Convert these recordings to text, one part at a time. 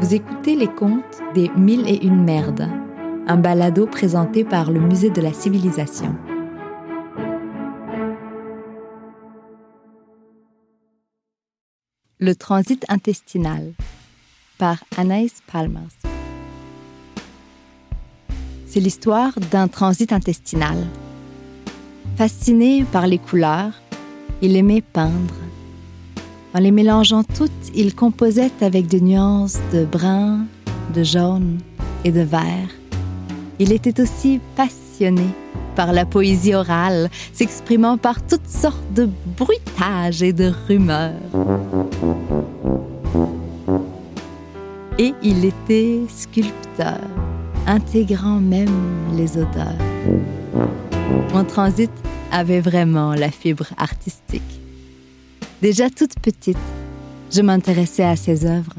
Vous écoutez les contes des Mille et une merdes, un balado présenté par le Musée de la Civilisation. Le transit intestinal par Anaïs Palmers. C'est l'histoire d'un transit intestinal. Fasciné par les couleurs, il aimait peindre en les mélangeant toutes, il composait avec des nuances de brun, de jaune et de vert. Il était aussi passionné par la poésie orale, s'exprimant par toutes sortes de bruitages et de rumeurs. Et il était sculpteur, intégrant même les odeurs. Mon transit avait vraiment la fibre artistique. Déjà toute petite, je m'intéressais à ses œuvres.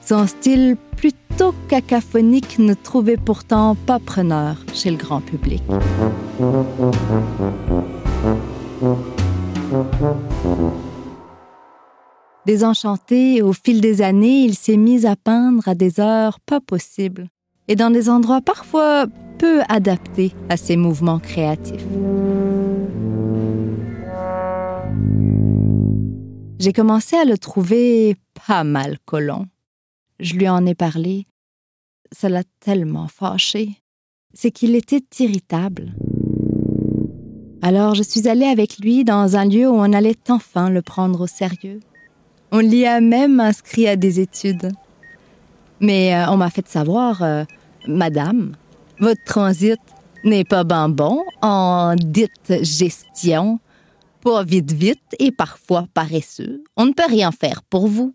Son style plutôt cacophonique ne trouvait pourtant pas preneur chez le grand public. Désenchanté, au fil des années, il s'est mis à peindre à des heures pas possibles et dans des endroits parfois peu adaptés à ses mouvements créatifs. J'ai commencé à le trouver pas mal collant. Je lui en ai parlé. Ça l'a tellement fâché. C'est qu'il était irritable. Alors je suis allée avec lui dans un lieu où on allait enfin le prendre au sérieux. On l'y a même inscrit à des études. Mais euh, on m'a fait savoir, euh, Madame, votre transit n'est pas ben bon en dite gestion pas vite vite et parfois paresseux. On ne peut rien faire pour vous.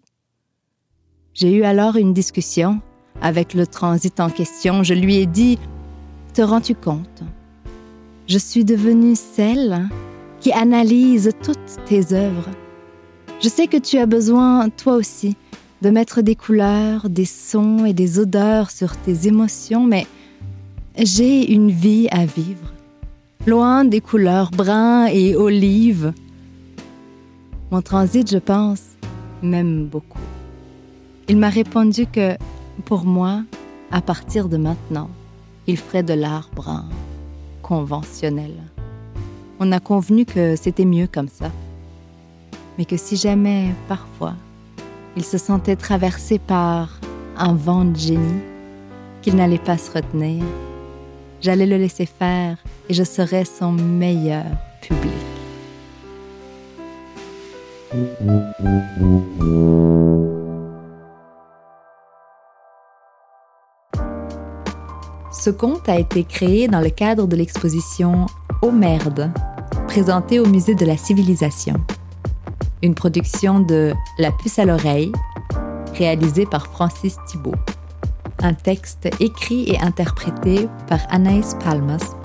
J'ai eu alors une discussion avec le transit en question. Je lui ai dit Te rends-tu compte? Je suis devenue celle qui analyse toutes tes œuvres. Je sais que tu as besoin, toi aussi, de mettre des couleurs, des sons et des odeurs sur tes émotions, mais j'ai une vie à vivre loin des couleurs brun et olive. Mon transit, je pense, m'aime beaucoup. Il m'a répondu que, pour moi, à partir de maintenant, il ferait de l'art brun, conventionnel. On a convenu que c'était mieux comme ça, mais que si jamais, parfois, il se sentait traversé par un vent de génie, qu'il n'allait pas se retenir, J'allais le laisser faire et je serais son meilleur public. Ce conte a été créé dans le cadre de l'exposition Oh merde, présentée au Musée de la Civilisation. Une production de La puce à l'oreille, réalisée par Francis Thibault un texte écrit et interprété par Anaïs Palmas